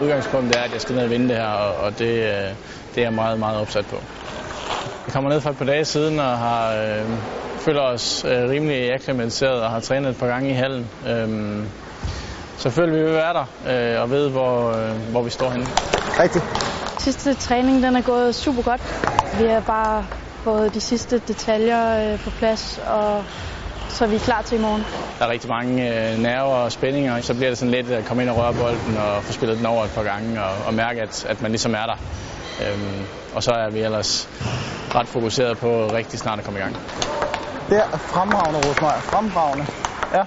Udgangspunktet er, at jeg skal ned og vinde det her, og, og det, øh, det er jeg meget, meget opsat på. Jeg kommer ned for et par dage siden og har øh, føler os øh, rimelig akklimatiseret og har trænet et par gange i hallen. Øh, så føler vi, at vi være der øh, og ved, hvor, øh, hvor vi står henne. Rigtigt. Sidste træning den er gået super godt. Vi har bare fået de sidste detaljer øh, på plads, og så er vi klar til i morgen. Der er rigtig mange øh, nerver og spændinger, så bliver det sådan lidt at komme ind og røre bolden og få spillet den over et par gange og, og mærke, at, at man ligesom er der. Øhm, og så er vi ellers ret fokuseret på rigtig snart at komme i gang. Der er fremragende, Rosmeier. Fremragende. Ja.